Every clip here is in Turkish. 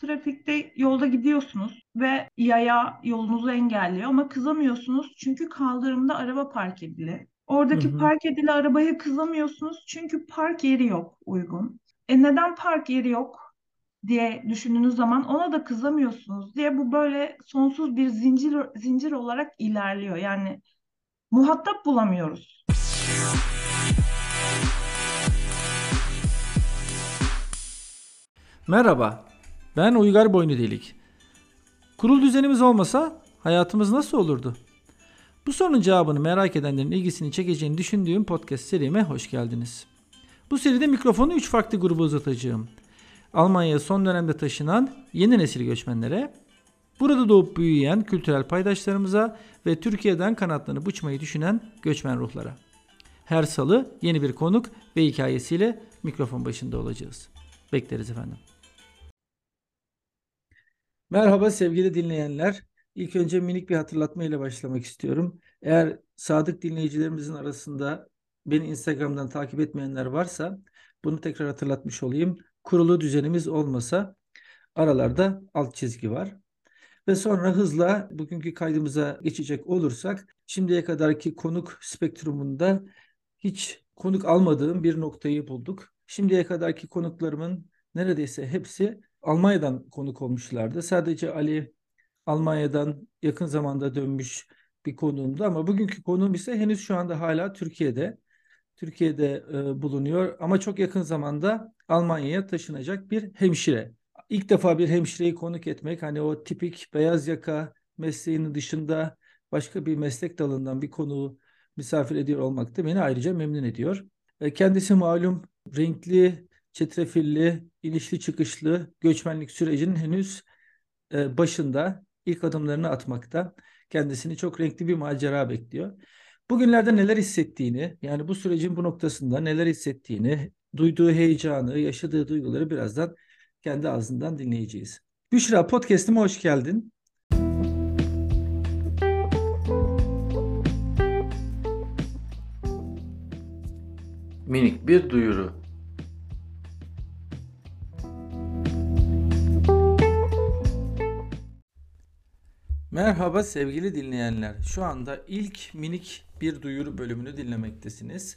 Trafikte yolda gidiyorsunuz ve yaya yolunuzu engelliyor ama kızamıyorsunuz çünkü kaldırımda araba park edili. Oradaki Hı hı. park edili arabaya kızamıyorsunuz çünkü park yeri yok uygun. E neden park yeri yok diye düşündüğünüz zaman ona da kızamıyorsunuz diye bu böyle sonsuz bir zincir zincir olarak ilerliyor. Yani muhatap bulamıyoruz. Merhaba, ben Uygar Boynudelik. Kurul düzenimiz olmasa hayatımız nasıl olurdu? Bu sorunun cevabını merak edenlerin ilgisini çekeceğini düşündüğüm podcast serime hoş geldiniz. Bu seride mikrofonu 3 farklı gruba uzatacağım. Almanya'ya son dönemde taşınan yeni nesil göçmenlere, burada doğup büyüyen kültürel paydaşlarımıza ve Türkiye'den kanatlarını buçmayı düşünen göçmen ruhlara. Her salı yeni bir konuk ve hikayesiyle mikrofon başında olacağız. Bekleriz efendim. Merhaba sevgili dinleyenler. İlk önce minik bir hatırlatma ile başlamak istiyorum. Eğer sadık dinleyicilerimizin arasında beni Instagram'dan takip etmeyenler varsa bunu tekrar hatırlatmış olayım. Kurulu düzenimiz olmasa aralarda alt çizgi var. Ve sonra hızla bugünkü kaydımıza geçecek olursak şimdiye kadarki konuk spektrumunda hiç konuk almadığım bir noktayı bulduk. Şimdiye kadarki konuklarımın neredeyse hepsi Almanya'dan konuk olmuşlardı. Sadece Ali Almanya'dan yakın zamanda dönmüş bir konuğumdu ama bugünkü konuğum ise henüz şu anda hala Türkiye'de. Türkiye'de e, bulunuyor ama çok yakın zamanda Almanya'ya taşınacak bir hemşire. İlk defa bir hemşireyi konuk etmek hani o tipik beyaz yaka mesleğinin dışında başka bir meslek dalından bir konuğu misafir ediyor olmak da beni ayrıca memnun ediyor. E, kendisi malum renkli, çetrefilli, inişli çıkışlı göçmenlik sürecinin henüz e, başında ilk adımlarını atmakta. Kendisini çok renkli bir macera bekliyor. Bugünlerde neler hissettiğini, yani bu sürecin bu noktasında neler hissettiğini, duyduğu heyecanı, yaşadığı duyguları birazdan kendi ağzından dinleyeceğiz. Büşra podcast'ime hoş geldin. Minik bir duyuru. Merhaba sevgili dinleyenler. Şu anda ilk minik bir duyuru bölümünü dinlemektesiniz.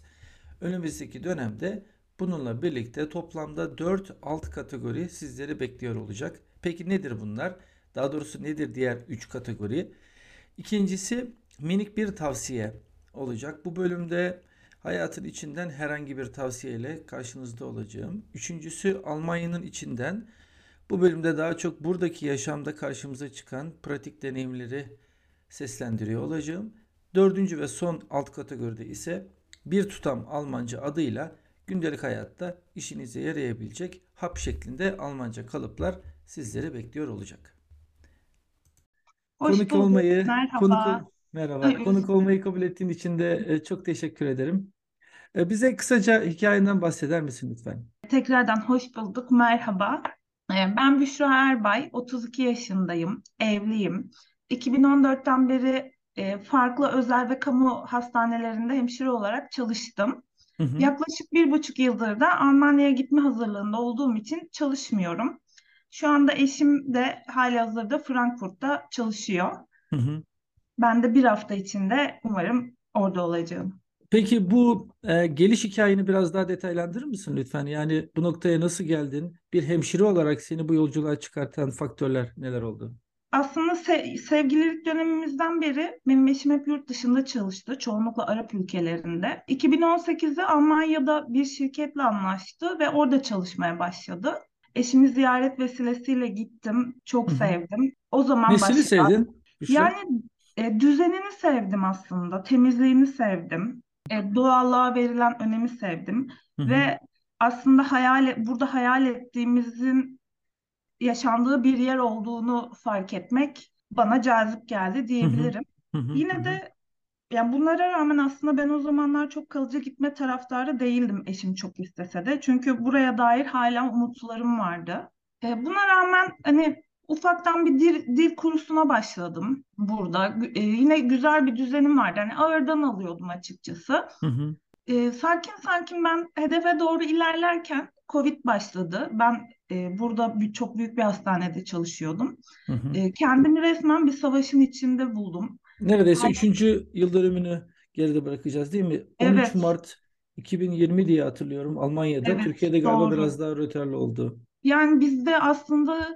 Önümüzdeki dönemde bununla birlikte toplamda 4 alt kategori sizleri bekliyor olacak. Peki nedir bunlar? Daha doğrusu nedir diğer 3 kategori? İkincisi minik bir tavsiye olacak. Bu bölümde hayatın içinden herhangi bir tavsiyeyle karşınızda olacağım. Üçüncüsü Almanya'nın içinden bu bölümde daha çok buradaki yaşamda karşımıza çıkan pratik deneyimleri seslendiriyor olacağım. Dördüncü ve son alt kategoride ise bir tutam Almanca adıyla gündelik hayatta işinize yarayabilecek hap şeklinde Almanca kalıplar sizleri bekliyor olacak. Hoş konuk bulduk. olmayı, Merhaba. konuk merhaba. Konuk olmayı kabul ettiğin için de e, çok teşekkür ederim. E, bize kısaca hikayenden bahseder misin lütfen? Tekrardan hoş bulduk. Merhaba. Ee, Ben Büşra Erbay, 32 yaşındayım, evliyim. 2014'ten beri e, farklı özel ve kamu hastanelerinde hemşire olarak çalıştım. Hı hı. Yaklaşık bir buçuk yıldır da Almanya'ya gitme hazırlığında olduğum için çalışmıyorum. Şu anda eşim de halihazırda Frankfurt'ta çalışıyor. Hı hı. Ben de bir hafta içinde umarım orada olacağım. Peki bu e, geliş hikayeni biraz daha detaylandırır mısın lütfen? Yani bu noktaya nasıl geldin? Bir hemşire olarak seni bu yolculuğa çıkartan faktörler neler oldu? Aslında se- sevgililik dönemimizden beri benim eşim hep yurt dışında çalıştı. Çoğunlukla Arap ülkelerinde. 2018'de Almanya'da bir şirketle anlaştı ve orada çalışmaya başladı. Eşimi ziyaret vesilesiyle gittim. Çok Hı hı. sevdim. O zaman Nesini başladı. sevdin Büşra? Yani e, düzenini sevdim aslında. Temizliğini sevdim. E, doğallığa verilen önemi sevdim. Hı hı. Ve aslında hayal burada hayal ettiğimizin yaşandığı bir yer olduğunu fark etmek bana cazip geldi diyebilirim. Hı hı. Hı Yine de yani bunlara rağmen aslında ben o zamanlar çok kalıcı gitme taraftarı değildim eşim çok istese de. Çünkü buraya dair hala umutlarım vardı. E, buna rağmen hani ufaktan bir dil, dil kursuna başladım burada. E, yine güzel bir düzenim vardı. Hani ağırdan alıyordum açıkçası. Hı hı. E, sakin sakin ben hedefe doğru ilerlerken Covid başladı. Ben E, burada bir, çok büyük bir hastanede çalışıyordum. Hı hı. E, kendimi resmen bir savaşın içinde buldum. Neredeyse Ay- 3. yıl dönümünü geride bırakacağız değil mi? 13 Evet. Mart 2020 diye hatırlıyorum Almanya'da. Evet, Türkiye'de galiba doğru. biraz daha rötarlı oldu. Yani bizde aslında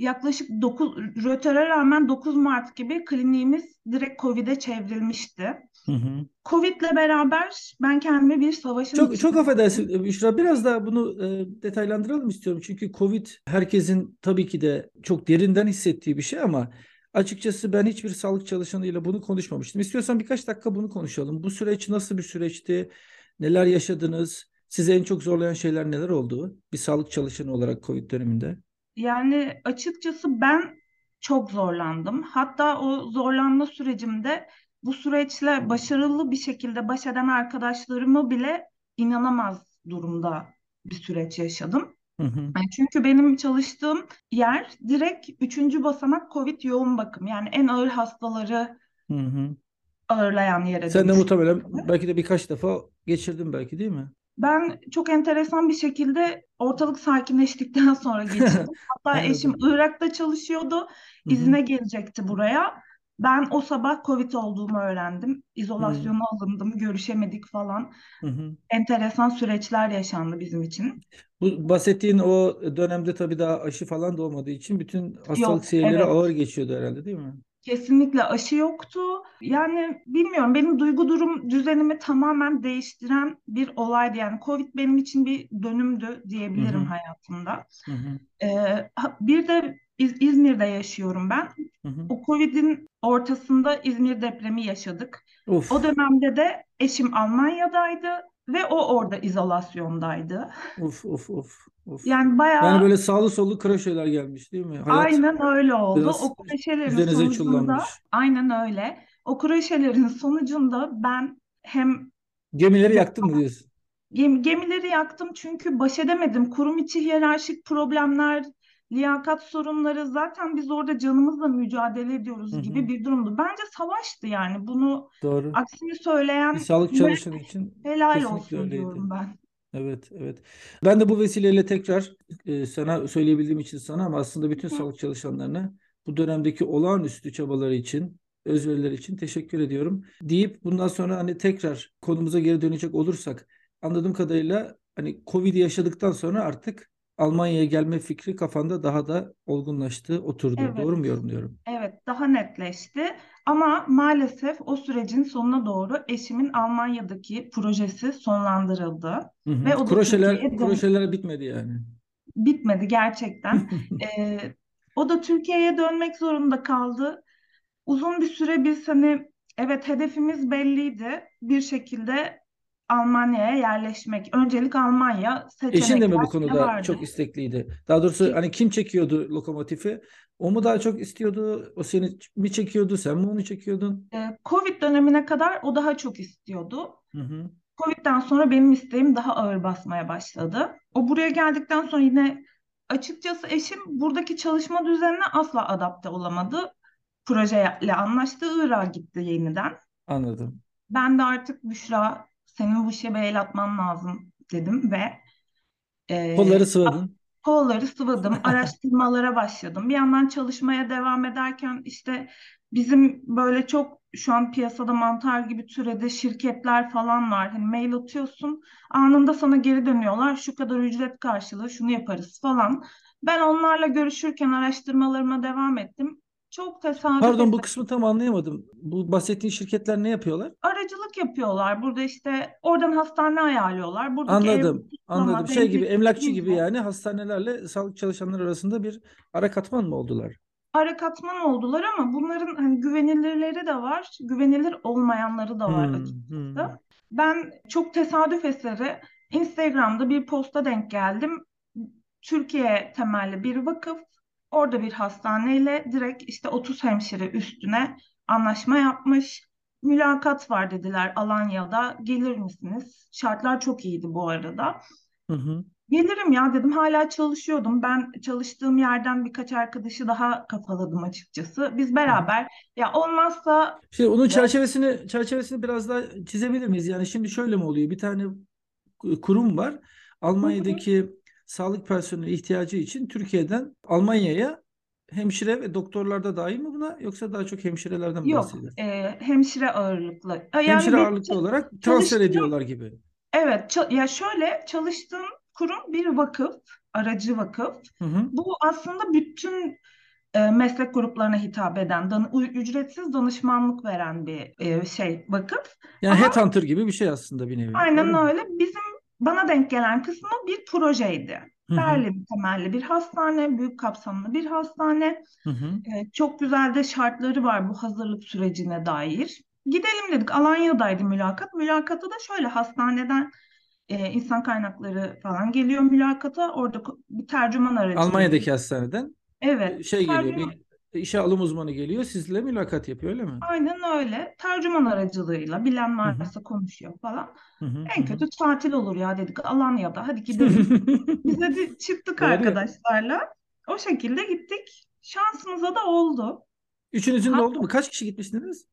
yaklaşık 9 rötere rağmen 9 Mart gibi kliniğimiz direkt Covid'e çevrilmişti. Hı hı. Covid'le beraber ben kendimi bir savaşın Çok çok affedersin Büşra biraz daha bunu e, detaylandıralım istiyorum. Çünkü Covid herkesin tabii ki de çok derinden hissettiği bir şey ama açıkçası ben hiçbir sağlık çalışanıyla bunu konuşmamıştım. İstiyorsan birkaç dakika bunu konuşalım. Bu süreç nasıl bir süreçti? Neler yaşadınız? Sizi en çok zorlayan şeyler neler oldu? Bir sağlık çalışanı olarak Covid döneminde. Yani açıkçası ben çok zorlandım. Hatta o zorlanma sürecimde bu süreçle başarılı bir şekilde baş eden arkadaşlarımı bile inanamaz durumda bir süreç yaşadım. Hı hı. Yani çünkü benim çalıştığım yer direkt üçüncü basamak COVID yoğun bakım. Yani en ağır hastaları Hı hı. ağırlayan yere Sen de muhtemelen belki de birkaç defa geçirdin belki değil mi? Ben çok enteresan bir şekilde ortalık sakinleştikten sonra geçirdim. Hatta eşim. Irak'ta çalışıyordu. İzine gelecekti buraya. Ben o sabah Covid olduğumu öğrendim. İzolasyona alındım, görüşemedik falan. Hı. Enteresan süreçler yaşandı bizim için. Bu bahsettiğin o dönemde tabii daha aşı falan da olmadığı için bütün hastalık Yok, seyirleri evet. ağır geçiyordu herhalde değil mi? Kesinlikle aşı yoktu. Yani bilmiyorum benim duygu durum düzenimi tamamen değiştiren bir olaydı. Yani Covid benim için bir dönümdü diyebilirim hı. hayatımda. Hı hı. Ee, bir de İz- İzmir'de yaşıyorum ben. Hı hı. O Covid'in ortasında İzmir depremi yaşadık. Of. O dönemde de eşim Almanya'daydı ve o orada izolasyondaydı. Of of of of. Yani Yani bayağı böyle sağlı sollu kroşeler gelmiş değil mi? Hayat aynen öyle oldu. biraz O kroşelerin sonucunda çullanmış. aynen öyle. O kroşelerin sonucunda ben hem Gemileri yaktın mı diyorsun? Gem- gemileri yaktım çünkü baş edemedim. Kurum içi hiyerarşik problemler, liyakat sorunları zaten biz orada canımızla mücadele ediyoruz gibi hı. bir durumdu. Bence savaştı yani. Bunu Doğru. aksini Bir söyleyen sağlık çalışanı için helal olsun öyleydi. diyorum ben. Evet, evet. Ben de bu vesileyle tekrar e, sana söyleyebildiğim için sana ama aslında bütün Hı. sağlık çalışanlarına bu dönemdeki olağanüstü çabaları için, özverileri için teşekkür ediyorum. Deyip bundan sonra hani tekrar konumuza geri dönecek olursak anladığım kadarıyla hani Covid'i yaşadıktan sonra artık Almanya'ya gelme fikri kafanda daha da olgunlaştı, oturdu. Evet, Doğru mu yorumluyorum? evet daha netleşti. Ama maalesef o sürecin sonuna doğru eşimin Almanya'daki projesi sonlandırıldı. Hı hı. Ve o Kroşeler, kroşeler bitmedi yani. bitmedi gerçekten. Ee, o da Türkiye'ye dönmek zorunda kaldı. Uzun bir süre biz hani evet hedefimiz belliydi. Bir şekilde Almanya'ya yerleşmek. Öncelik Almanya Eşin de mi bu seçenekler konuda vardı. çok istekliydi? Daha doğrusu hani kim çekiyordu lokomotifi? O mu daha çok istiyordu? O seni mi çekiyordu? Sen mi onu çekiyordun? Ee, Covid dönemine kadar o daha çok istiyordu. Hı hı. Covid'den sonra benim isteğim daha ağır basmaya başladı. O buraya geldikten sonra yine açıkçası eşim buradaki çalışma düzenine asla adapte olamadı. Projeyle anlaştı, Irak'a gitti yeniden. Anladım. Ben de artık Büşra senin bu işe bir el atman lazım dedim ve e, Kolları sıvadın. kolları sıvadım, araştırmalara başladım. Bir yandan çalışmaya devam ederken işte bizim böyle çok şu an piyasada mantar gibi türede şirketler falan var. Hani mail atıyorsun, anında sana geri dönüyorlar. Şu kadar ücret karşılığı, şunu yaparız falan. Ben onlarla görüşürken araştırmalarıma devam ettim. Çok tesadüf Pardon bu kısmı tam anlayamadım. Bu bahsettiğin şirketler ne yapıyorlar? aracılık yapıyorlar. Burada işte oradan hastane ayarlıyorlar. Buradaki ev Anladım. tutlama, Anladım. Şey gibi emlakçı gibi yani hastanelerle sağlık çalışanları arasında bir ara katman mı oldular? ara katman oldular ama bunların hani güvenilirleri de var, güvenilir olmayanları da var Hmm, açıkçası. hmm. Ben çok tesadüf eseri Instagram'da bir posta denk geldim. Türkiye temelli bir vakıf, orada bir hastaneyle direkt işte 30 hemşire üstüne anlaşma yapmış. Mülakat var dediler Alanya'da. Gelir misiniz? Şartlar çok iyiydi bu arada. Hı hı. Gelirim ya dedim hala çalışıyordum. Ben çalıştığım yerden birkaç arkadaşı daha kafaladım açıkçası. Biz beraber ya olmazsa Şimdi onun çerçevesini çerçevesini biraz daha çizebilir miyiz? Yani şimdi şöyle mi oluyor? Bir tane kurum var. Almanya'daki sağlık personeli ihtiyacı için Türkiye'den Almanya'ya hemşire ve doktorlar da dahil mi buna yoksa daha çok hemşirelerden mi Yok, bahsediyoruz? e, hemşire ağırlıklı. Yani Hemşire bir ağırlıklı olarak transfer ediyorlar gibi. Evet, ya şöyle çalıştığım kurum bir vakıf, aracı vakıf. Hı hı. Bu aslında bütün e, meslek gruplarına hitap eden, dan- ücretsiz danışmanlık veren bir e, şey vakıf. Yani Ama headhunter gibi bir şey aslında bir nevi. Aynen öyle. Bizim bana denk gelen kısmı bir projeydi. Hı hı. Berlin temelli bir hastane, büyük kapsamlı bir hastane. Hı hı. E, çok güzel de şartları var bu hazırlık sürecine dair. Gidelim dedik. Alanya'daydı mülakat. Mülakatı da şöyle hastaneden e, insan kaynakları falan geliyor mülakata. Orada bir tercüman aracılığıyla. Almanya'daki hastaneden Evet, şey geliyor bir işe alım uzmanı geliyor sizle mülakat yapıyor öyle mi? Aynen öyle. Tercüman aracılığıyla bilen varsa konuşuyor falan. Hı hı. En kötü tatil olur ya dedik Alanya'da. Hadi gidelim. Biz de çıktık Doğru arkadaşlarla. O şekilde gittik. Şansımıza da oldu. Üçünüzün de oldu mu? Kaç kişi gitmiştiniz?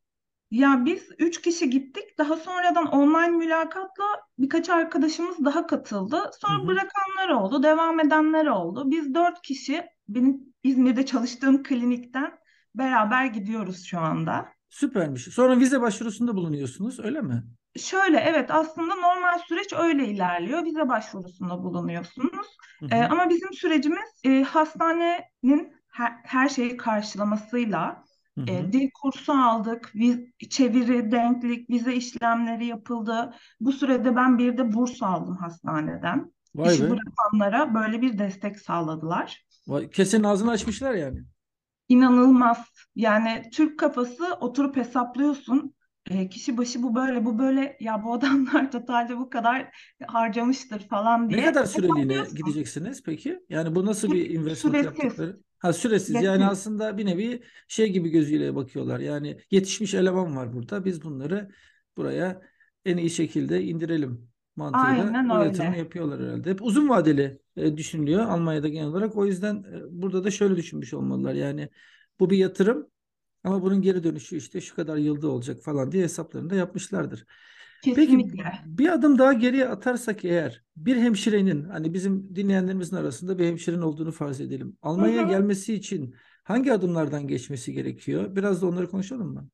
Ya biz üç kişi gittik. Daha sonradan online mülakatla birkaç arkadaşımız daha katıldı. Sonra hı. bırakanlar oldu, devam edenler oldu. Biz dört kişi benim İzmir'de çalıştığım klinikten beraber gidiyoruz şu anda. Süpermiş. Sonra vize başvurusunda bulunuyorsunuz öyle mi? Şöyle evet aslında normal süreç öyle ilerliyor. Vize başvurusunda bulunuyorsunuz. Hı Ee, ama bizim sürecimiz e, hastanenin her, her şeyi karşılamasıyla Hı e, dil kursu aldık, viz, çeviri, denklik, vize işlemleri yapıldı. Bu sürede ben bir de burs aldım hastaneden. Vay İşi be. bırakanlara böyle bir destek sağladılar. Vay. Kesenin ağzını açmışlar yani. İnanılmaz. Yani Türk kafası oturup hesaplıyorsun. E, kişi başı bu böyle, bu böyle. Ya bu adamlar totalde bu kadar harcamıştır falan Ne diye kadar süreliğine gideceksiniz peki? Yani bu nasıl bir investment Süresiz. yaptıkları? Ha süresiz. Yani Süresiz. aslında bir nevi şey gibi gözüyle bakıyorlar. Yani yetişmiş eleman var burada. Biz bunları buraya en iyi şekilde indirelim mantığıyla Aynen o yatırımı yapıyorlar herhalde. Hep uzun vadeli e, düşünülüyor Almanya'da genel olarak. O yüzden e, burada da şöyle düşünmüş olmalılar. Yani bu bir yatırım ama bunun geri dönüşü işte şu kadar yılda olacak falan diye hesaplarını da yapmışlardır. Peki Kesinlikle. bir adım daha geriye atarsak eğer bir hemşirenin hani bizim dinleyenlerimizin arasında bir hemşirenin olduğunu farz edelim. Almanya'ya gelmesi için hangi adımlardan geçmesi gerekiyor? Biraz da onları konuşalım mı?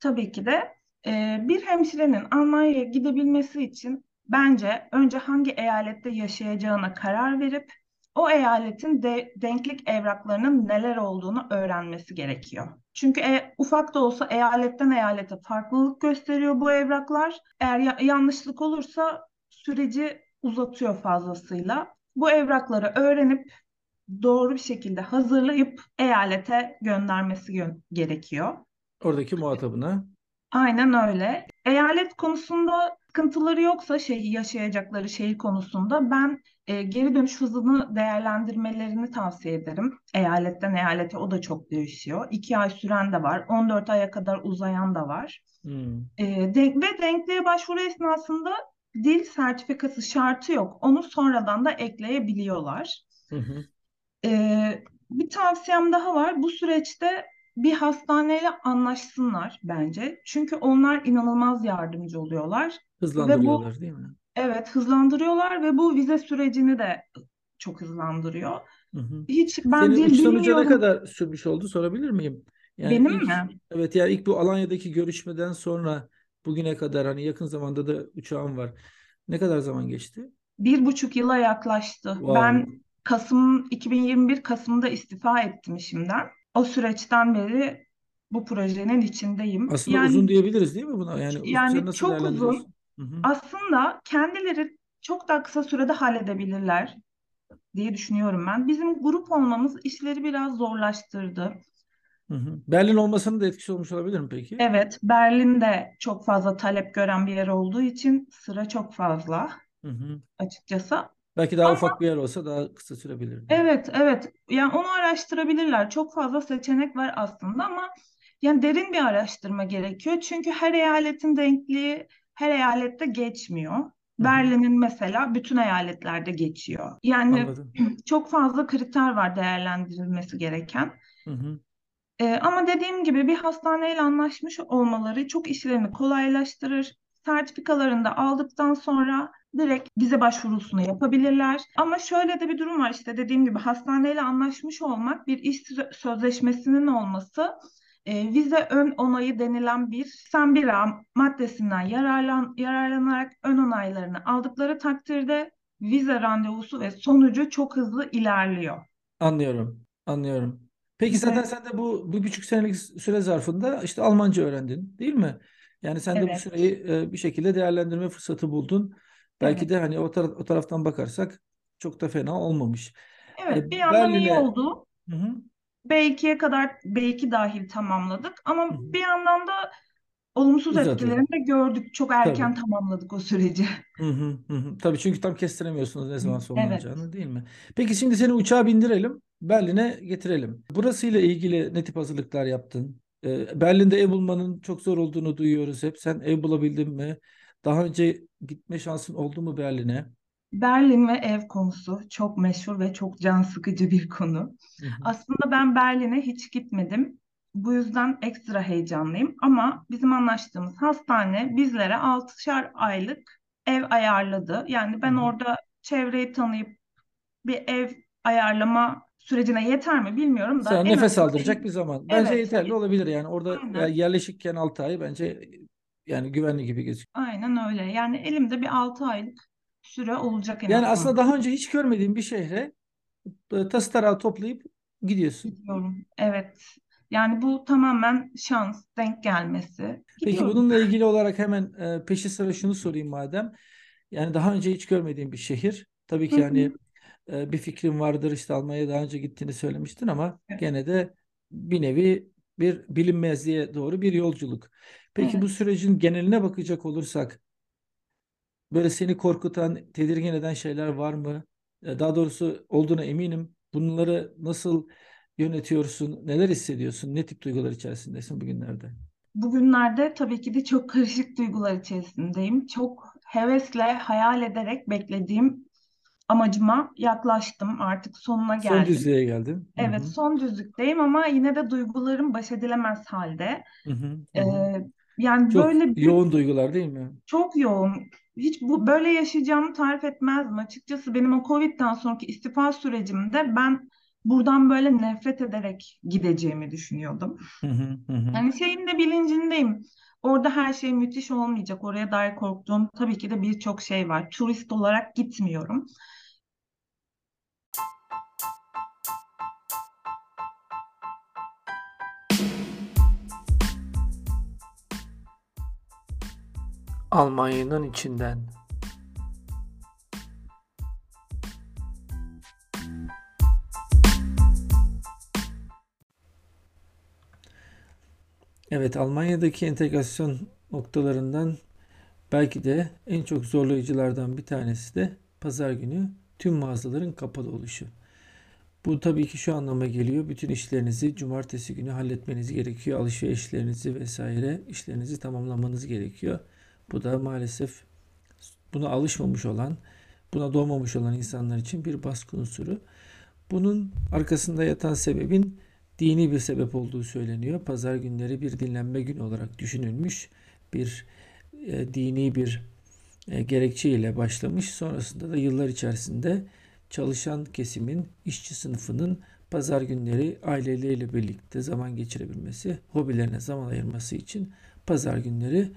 Tabii ki de e, bir hemşirenin Almanya'ya gidebilmesi için bence önce hangi eyalette yaşayacağına karar verip o eyaletin de, denklik evraklarının neler olduğunu öğrenmesi gerekiyor. Çünkü e, ufak da olsa eyaletten eyalete farklılık gösteriyor bu evraklar. Eğer ya- yanlışlık olursa süreci uzatıyor fazlasıyla. Bu evrakları öğrenip doğru bir şekilde hazırlayıp eyalete göndermesi gö- gerekiyor. Oradaki muhatabına. Aynen öyle. Eyalet konusunda sıkıntıları yoksa şey yaşayacakları şehir konusunda ben e, geri dönüş hızını değerlendirmelerini tavsiye ederim. Eyaletten eyalete o da çok değişiyor. İki ay süren de var, 14 aya kadar uzayan da var. Hmm. E, denk ve denkliğe başvuru esnasında dil sertifikası şartı yok. Onu sonradan da ekleyebiliyorlar. Hı hı. Ee, bir tavsiyem daha var. Bu süreçte bir hastaneyle anlaşsınlar bence. Çünkü onlar inanılmaz yardımcı oluyorlar. Ve bu Hızlandırıyorlar değil mi? evet hızlandırıyorlar ve bu vize sürecini de çok hızlandırıyor. Hı hı. Hiç ben Senin dil sonuca ne bilmiyorum. kadar sürmüş oldu sorabilir miyim? Yani Benim ilk mi? evet yani ilk bu Alanya'daki görüşmeden sonra bugüne kadar hani yakın zamanda da uçağım var. Ne kadar zaman geçti? Bir buçuk yıla yaklaştı. Wow. Ben Kasım 2021 Kasım'da istifa ettim işimden. O süreçten beri bu projenin içindeyim. Aslında Yani uzun diyebiliriz değil mi buna? Yani yani nasıl çok uzun. değerlendiriyorsun? Hı hı. Aslında kendileri çok daha kısa sürede halledebilirler diye düşünüyorum ben. Bizim grup olmamız işleri biraz zorlaştırdı. Hı hı. Berlin olmasının da etkisi olmuş olabilir mi peki? Evet, Berlin'de çok fazla talep gören bir yer olduğu için sıra çok fazla Hı hı. açıkçası. Belki daha Ama ufak bir yer olsa daha kısa sürebilirdi. evet, evet. Yani onu araştırabilirler. Çok fazla seçenek var aslında ama yani derin bir araştırma gerekiyor. Çünkü her eyaletin denkliği her eyalette geçmiyor. Berlin'in mesela bütün eyaletlerde geçiyor. Yani Anladım. çok fazla kriter var değerlendirilmesi gereken. Hı hı. Ee, ama dediğim gibi bir hastaneyle anlaşmış olmaları çok işlerini kolaylaştırır. Sertifikalarını da aldıktan sonra direkt vize başvurusunu yapabilirler. Ama şöyle de bir durum var işte dediğim gibi hastaneyle anlaşmış olmak bir iş sözleşmesinin olması e, vize ön onayı denilen bir 81A maddesinden yararlan, yararlanarak ön onaylarını aldıkları takdirde vize randevusu ve sonucu çok hızlı ilerliyor. Anlıyorum, anlıyorum. Peki zaten Evet, sen de bu bir buçuk senelik süre zarfında işte Almanca öğrendin, değil mi? Yani sen de bu süreyi e, bir şekilde değerlendirme fırsatı buldun. Belki evet. de hani o, tara- o taraftan bakarsak çok da fena olmamış. E, Evet, bir yandan iyi Berlin'e oldu. Hı hı, B2'ye kadar B2 dahil tamamladık ama hı hı. bir yandan da olumsuz uzadı. etkilerini de gördük. Çok Tabii. erken tamamladık o süreci. Hı hı, hı. Tabii çünkü tam kestiremiyorsunuz ne zaman Evet, sonlanacağını değil mi? Peki şimdi seni uçağa bindirelim, Berlin'e getirelim. Burasıyla ilgili ne tip hazırlıklar yaptın? Ee, Berlin'de ev bulmanın çok zor olduğunu duyuyoruz hep. Sen ev bulabildin mi? Daha önce gitme şansın oldu mu Berlin'e? Berlin ve ev konusu çok meşhur ve çok can sıkıcı bir konu. Hı hı. Aslında ben Berlin'e hiç gitmedim. Bu yüzden ekstra heyecanlıyım. Ama bizim anlaştığımız hastane bizlere 6'şar aylık ev ayarladı. Yani Hı ben hı. orada çevreyi tanıyıp bir ev ayarlama sürecine yeter mi bilmiyorum da Sana en nefes aldıracak bir zaman. Bence evet, yeterli olabilir yani orada aynen. yerleşikken 6 ay bence yani güvenli gibi gözüküyor. Aynen öyle. Yani elimde bir 6 aylık süre olacak en Yani azından. aslında daha önce hiç görmediğim bir şehre e, tası tarağı toplayıp gidiyorsun. Gidiyorum. Evet. Yani bu tamamen şans, denk gelmesi. Peki Gidiyorum. bununla ilgili olarak hemen e, peşi sıra şunu sorayım madem. Yani daha önce hiç görmediğim bir şehir. Tabii ki hı. hani e, bir fikrim vardır işte Almanya'ya daha önce gittiğini söylemiştin ama Evet. gene de bir nevi bir bilinmezliğe doğru bir yolculuk. Peki bu Evet. sürecin geneline bakacak olursak böyle seni korkutan, tedirgin eden şeyler var mı? E, Daha doğrusu olduğuna eminim. Bunları nasıl yönetiyorsun? Neler hissediyorsun? Ne tip duygular içerisindesin bugünlerde? Bugünlerde tabii ki de çok karışık duygular içerisindeyim. Çok hevesle, hayal ederek beklediğim amacıma yaklaştım. Artık sonuna Son geldim. düzlüğe geldin. Evet, hı. son düzlükteyim ama yine de duygularım baş edilemez halde. Hı hı. Hı Ee. Yani Çok böyle bir yoğun duygular değil mi? Çok yoğun. Hiç bu böyle yaşayacağımı tarif etmezdim. Açıkçası benim o Covid'den sonraki istifa sürecimde ben buradan böyle nefret ederek gideceğimi düşünüyordum. Hı hı. Hı hı. Yani şeyin de bilincindeyim. Orada her şey müthiş olmayacak. Oraya dair korktuğum tabii ki de birçok şey var. Turist olarak gitmiyorum. Almanya'nın içinden. Evet, Almanya'daki entegrasyon noktalarından belki de en çok zorlayıcılardan bir tanesi de pazar günü tüm mağazaların kapalı oluşu. Bu tabii ki şu anlama geliyor. Bütün işlerinizi cumartesi günü halletmeniz gerekiyor. Alışverişlerinizi vesaire işlerinizi tamamlamanız gerekiyor. Bu da maalesef buna alışmamış olan, buna doğmamış olan insanlar için bir baskı unsuru. Bunun arkasında yatan sebebin dini bir sebep olduğu söyleniyor. Pazar günleri bir dinlenme günü olarak düşünülmüş. Bir e, dini bir e, gerekçe ile başlamış. Sonrasında da yıllar içerisinde çalışan kesimin, işçi sınıfının pazar günleri aileleriyle birlikte zaman geçirebilmesi, hobilerine zaman ayırması için pazar günleri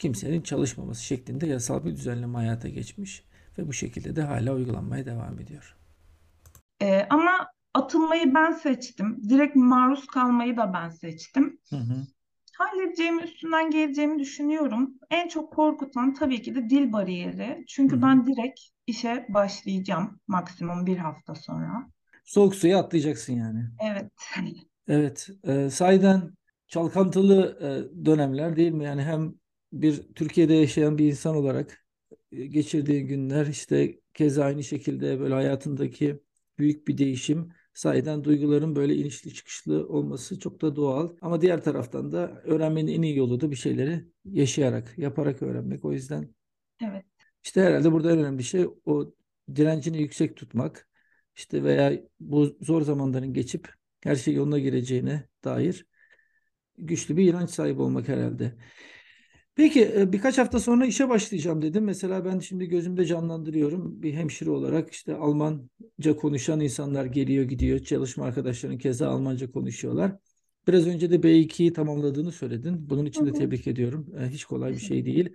kimsenin çalışmaması şeklinde yasal bir düzenleme hayata geçmiş ve bu şekilde de hala uygulanmaya devam ediyor. Ee, ama atılmayı ben seçtim. Direkt maruz kalmayı da ben seçtim. Hı hı. Halledeceğimi, üstünden geleceğimi düşünüyorum. En çok korkutan tabii ki de dil bariyeri. Hı Çünkü hı. ben direkt işe başlayacağım maksimum bir hafta sonra. Soğuk suya atlayacaksın yani. Evet. Evet, e, sahiden çalkantılı e, dönemler değil mi? Yani hem bir Türkiye'de yaşayan bir insan olarak e, geçirdiği günler işte keza aynı şekilde böyle hayatındaki büyük bir değişim. Sahiden duyguların böyle inişli çıkışlı olması çok da doğal. Ama diğer taraftan da öğrenmenin en iyi yolu da bir şeyleri yaşayarak, yaparak öğrenmek. O yüzden Evet. işte herhalde burada en önemli şey o direncini yüksek tutmak. İşte veya bu zor zamanların geçip her şey yoluna gireceğine dair güçlü bir inanç sahibi olmak herhalde. Peki e, birkaç hafta sonra işe başlayacağım dedim. Mesela ben şimdi gözümde canlandırıyorum. Bir hemşire olarak işte Almanca konuşan insanlar geliyor gidiyor. Çalışma arkadaşların keza Almanca konuşuyorlar. Biraz önce de B2'yi tamamladığını söyledin. Bunun için de tebrik ediyorum. E, Hiç kolay bir şey değil.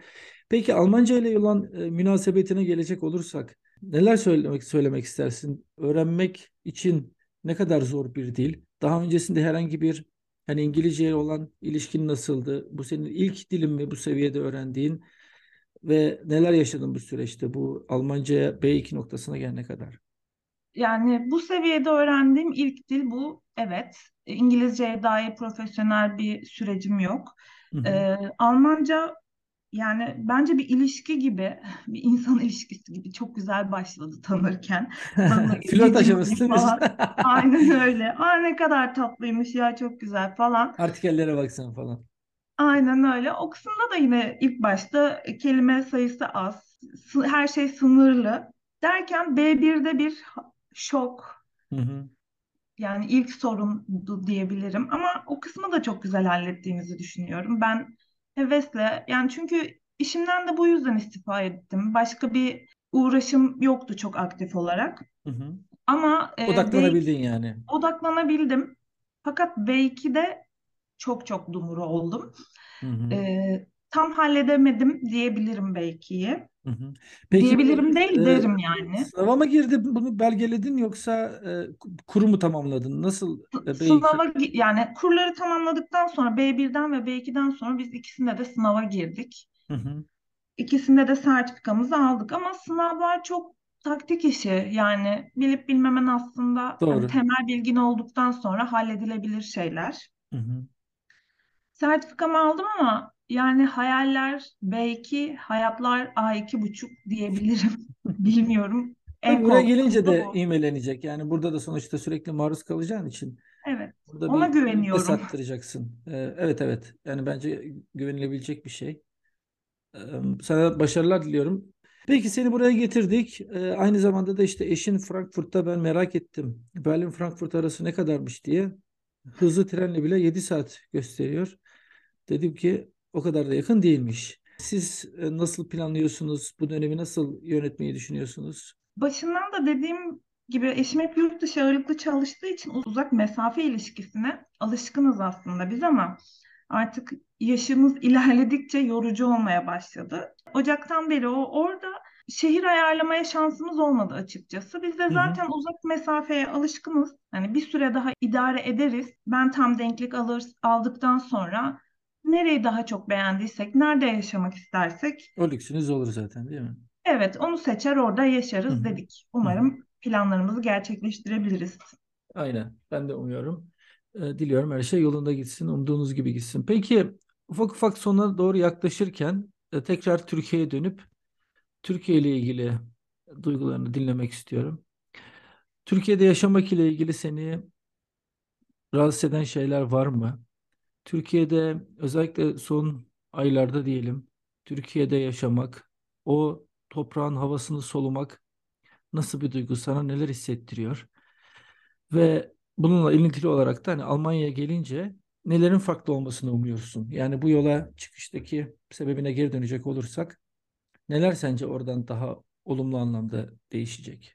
Peki Almanca ile olan e, münasebetine gelecek olursak neler söylemek söylemek istersin? Öğrenmek için ne kadar zor bir dil? Daha öncesinde herhangi bir hani İngilizceye olan ilişkin nasıldı? Bu senin ilk dilin mi bu seviyede öğrendiğin ve neler yaşadın bu süreçte bu Almancaya B2 noktasına gelene kadar? Yani bu seviyede öğrendiğim ilk dil bu. Evet. E, İngilizceye dair profesyonel bir sürecim yok. Hı hı. Ee, Almanca yani bence bir ilişki gibi, bir insan ilişkisi gibi çok güzel başladı tanırken. Flört mısın? falan. Aynen öyle. Aa ne kadar tatlıymış ya çok güzel falan. Artikellere baksan falan. Aynen öyle. O kısımda da yine ilk başta kelime sayısı az, her şey sınırlı. Derken B1'de bir şok, Hı hı. yani ilk sorundu diyebilirim. Ama o kısmı da çok güzel hallettiğimizi düşünüyorum. Ben hevesle, yani çünkü işimden de bu yüzden istifa ettim. Başka bir uğraşım yoktu çok aktif olarak. Hı hı. Ama e, Odaklanabildin yani. odaklanabildim. Fakat B2'de çok çok dumuru oldum. Hı hı. Ee, tam halledemedim diyebilirim belki. Hı hı. Peki Diyebilirim değil e, derim yani. sınava mı girdin bunu belgeledin yoksa e, kuru mu tamamladın? Nasıl e, B2? Sınava yani kurları tamamladıktan sonra B1'den ve B2'den sonra biz ikisinde de sınava girdik. Hı hı. İkisinde de sertifikamızı aldık ama sınavlar çok taktik işi. Yani bilip bilmemen aslında hani Doğru. temel bilgin olduktan sonra halledilebilir şeyler. Hı hı. Sertifikamı aldım ama yani hayaller B2, hayatlar A2,5 diyebilirim. Bilmiyorum. En buraya gelince de bu. ivmelenecek. Yani burada da sonuçta sürekli maruz kalacağın için Evet. burada Ona bir güveniyorum. ses attıracaksın. Ee, evet evet. Yani bence güvenilebilecek bir şey. Ee, sana başarılar diliyorum. Peki seni buraya getirdik. Ee, aynı zamanda da işte eşin Frankfurt'ta ben merak ettim. Berlin-Frankfurt arası ne kadarmış diye. Hızlı trenle bile 7 saat gösteriyor. Dedim ki o kadar da yakın değilmiş. Siz e, nasıl planlıyorsunuz? Bu dönemi nasıl yönetmeyi düşünüyorsunuz? Başından da dediğim gibi eşim hep yurt dışı ağırlıklı çalıştığı için uzak mesafe ilişkisine alışkınız aslında biz ama artık yaşımız ilerledikçe yorucu olmaya başladı. Ocaktan beri o orada şehir ayarlamaya şansımız olmadı açıkçası. Biz de Hı hı. zaten uzak mesafeye alışkınız. Hani bir süre daha idare ederiz. Ben tam denklik alır, aldıktan sonra nereyi daha çok beğendiysek, nerede yaşamak istersek O lüksünüz olur zaten değil mi? Evet, onu seçer orada yaşarız hı. dedik. Umarım planlarımızı gerçekleştirebiliriz. Aynen. Ben de umuyorum. Ee, diliyorum her şey yolunda gitsin. Umduğunuz gibi gitsin. Peki ufak ufak sona doğru yaklaşırken e, tekrar Türkiye'ye dönüp Türkiye ile ilgili duygularını dinlemek istiyorum. Türkiye'de yaşamak ile ilgili seni rahatsız eden şeyler var mı? Türkiye'de özellikle son aylarda diyelim, Türkiye'de yaşamak, o toprağın havasını solumak nasıl bir duygu sana neler hissettiriyor? Ve bununla ilintili olarak da hani Almanya'ya gelince nelerin farklı olmasını umuyorsun? Yani bu yola çıkıştaki sebebine geri dönecek olursak neler sence oradan daha olumlu anlamda değişecek?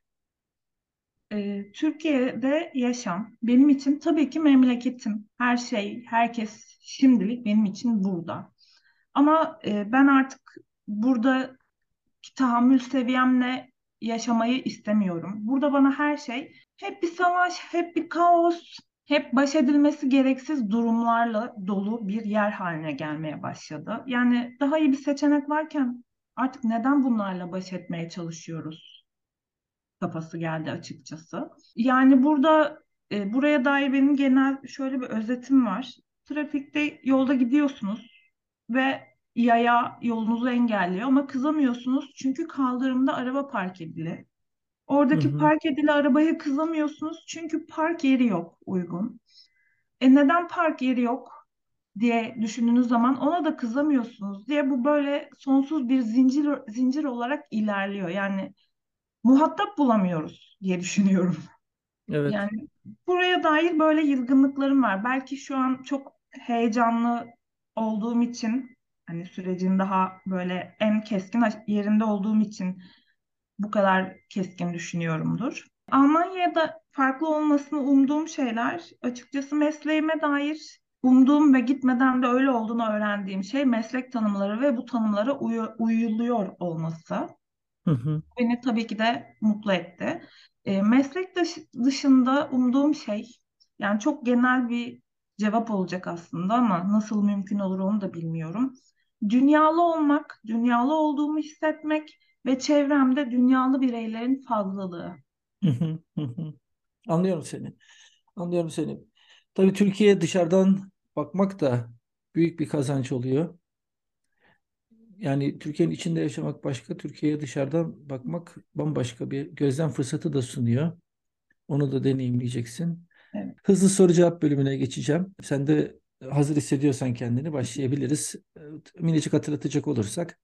Ee, Türkiye'de yaşam benim için tabii ki memleketim. Her şey, herkes şimdilik benim için burada. Ama e, ben artık buradaki tahammül seviyemle yaşamayı istemiyorum. Burada bana her şey hep bir savaş, hep bir kaos, hep baş edilmesi gereksiz durumlarla dolu bir yer haline gelmeye başladı. Yani daha iyi bir seçenek varken artık neden bunlarla baş etmeye çalışıyoruz? Kafası geldi açıkçası. Yani burada e, buraya dair benim genel şöyle bir özetim var. Trafikte yolda gidiyorsunuz ve yaya yolunuzu engelliyor ama kızamıyorsunuz çünkü kaldırımda araba park edili. Hı Oradaki hı. park edili arabaya kızamıyorsunuz çünkü park yeri yok uygun. E neden park yeri yok diye düşündüğünüz zaman ona da kızamıyorsunuz diye bu böyle sonsuz bir zincir zincir olarak ilerliyor. Yani muhatap bulamıyoruz diye düşünüyorum. Evet. Yani buraya dair böyle yılgınlıklarım var. Belki şu an çok heyecanlı olduğum için Hani sürecin daha böyle en keskin yerinde olduğum için bu kadar keskin düşünüyorumdur. Almanya'da farklı olmasını umduğum şeyler açıkçası mesleğime dair umduğum ve gitmeden de öyle olduğunu öğrendiğim şey meslek tanımları ve bu tanımlara uyu- uyuluyor olması. Hı hı. Beni tabii ki de mutlu etti. E, meslek dış- dışında umduğum şey, yani çok genel bir cevap olacak aslında ama nasıl mümkün olur onu da bilmiyorum. Dünyalı olmak, dünyalı olduğumu hissetmek ve çevremde dünyalı bireylerin fazlalığı. Hı hı, hı hı. Anlıyorum seni. Anlıyorum seni. Tabii Türkiye'ye dışarıdan bakmak da büyük bir kazanç oluyor. Yani Türkiye'nin içinde yaşamak başka, Türkiye'ye dışarıdan bakmak bambaşka bir gözlem fırsatı da sunuyor. Onu da deneyimleyeceksin. Evet. Hızlı soru cevap bölümüne geçeceğim. Sen de hazır hissediyorsan kendini başlayabiliriz. Ee, Minicik hatırlatacak olursak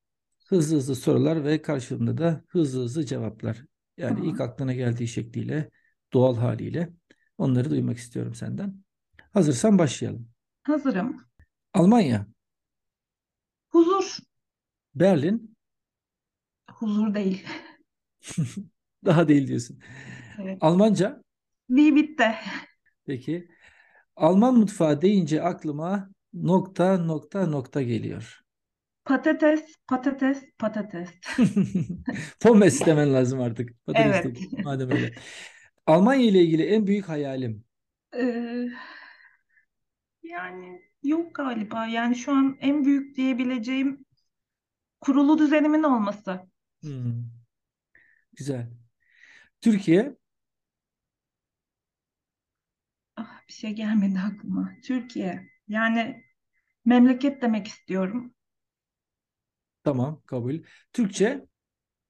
hızlı hızlı sorular ve karşılığında da hızlı hızlı cevaplar. Yani Tamam. ilk aklına geldiği şekliyle, doğal haliyle onları duymak istiyorum senden. Hazırsan başlayalım. Hazırım. Almanya, Huzur, Berlin, huzur değil. daha değil diyorsun. Evet. Almanca, Wie bitte. peki. Alman mutfağı deyince aklıma nokta nokta nokta geliyor. Patates, patates, patates. Pommes demen lazım artık. Patates Evet. değil, madem öyle. Almanya ile ilgili en büyük hayalim. Ee, yani yok galiba. Yani şu an en büyük diyebileceğim kurulu düzenimin olması. Hmm, güzel. Türkiye, Ah, bir şey gelmedi aklıma. Türkiye. Yani memleket demek istiyorum. tamam kabul. Türkçe,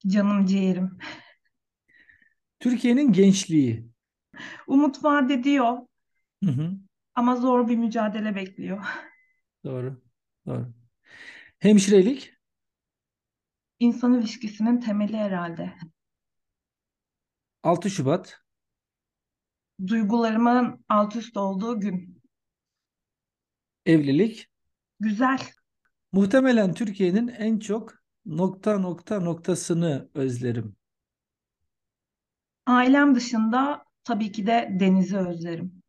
Canım ciğerim. Türkiye'nin gençliği. Umut vaat ediyor Hı hı, ama zor bir mücadele bekliyor. doğru, doğru. Hemşirelik, İnsan ilişkisinin temeli herhalde. 6 Şubat, Duygularımın alt üst olduğu gün. evlilik. Güzel. Muhtemelen Türkiye'nin en çok nokta nokta noktasını özlerim. Ailem dışında tabii ki de denizi özlerim.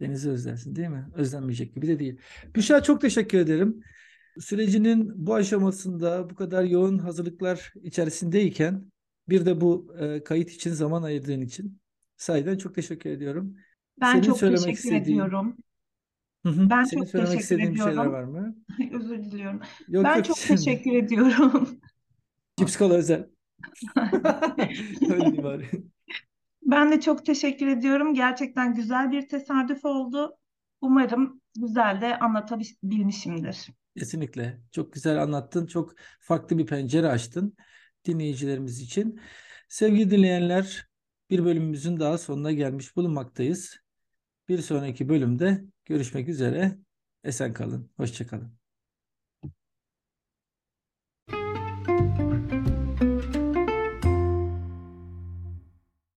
Denizi özlersin değil mi? Özlenmeyecek gibi de değil. Büşra çok teşekkür ederim. Sürecinin bu aşamasında bu kadar yoğun hazırlıklar içerisindeyken bir de bu e, kayıt için zaman ayırdığın için sahiden çok teşekkür ediyorum. Ben Senin çok söylemek teşekkür istediğin, ediyorum. Hı hı, Ben senin çok söylemek teşekkür istediğin bir şeyler ediyorum. var mı? Özür diliyorum. Yok Ben yok çok şimdi. teşekkür ediyorum. Cips kola özel. Öyle bari. Ben de çok teşekkür ediyorum. Gerçekten güzel bir tesadüf oldu. Umarım güzel de anlatabilmişimdir. Kesinlikle. Çok güzel anlattın. Çok farklı bir pencere açtın dinleyicilerimiz için. Sevgili dinleyenler, bir bölümümüzün daha sonuna gelmiş bulunmaktayız. Bir sonraki bölümde görüşmek üzere. Esen kalın. Hoşça kalın.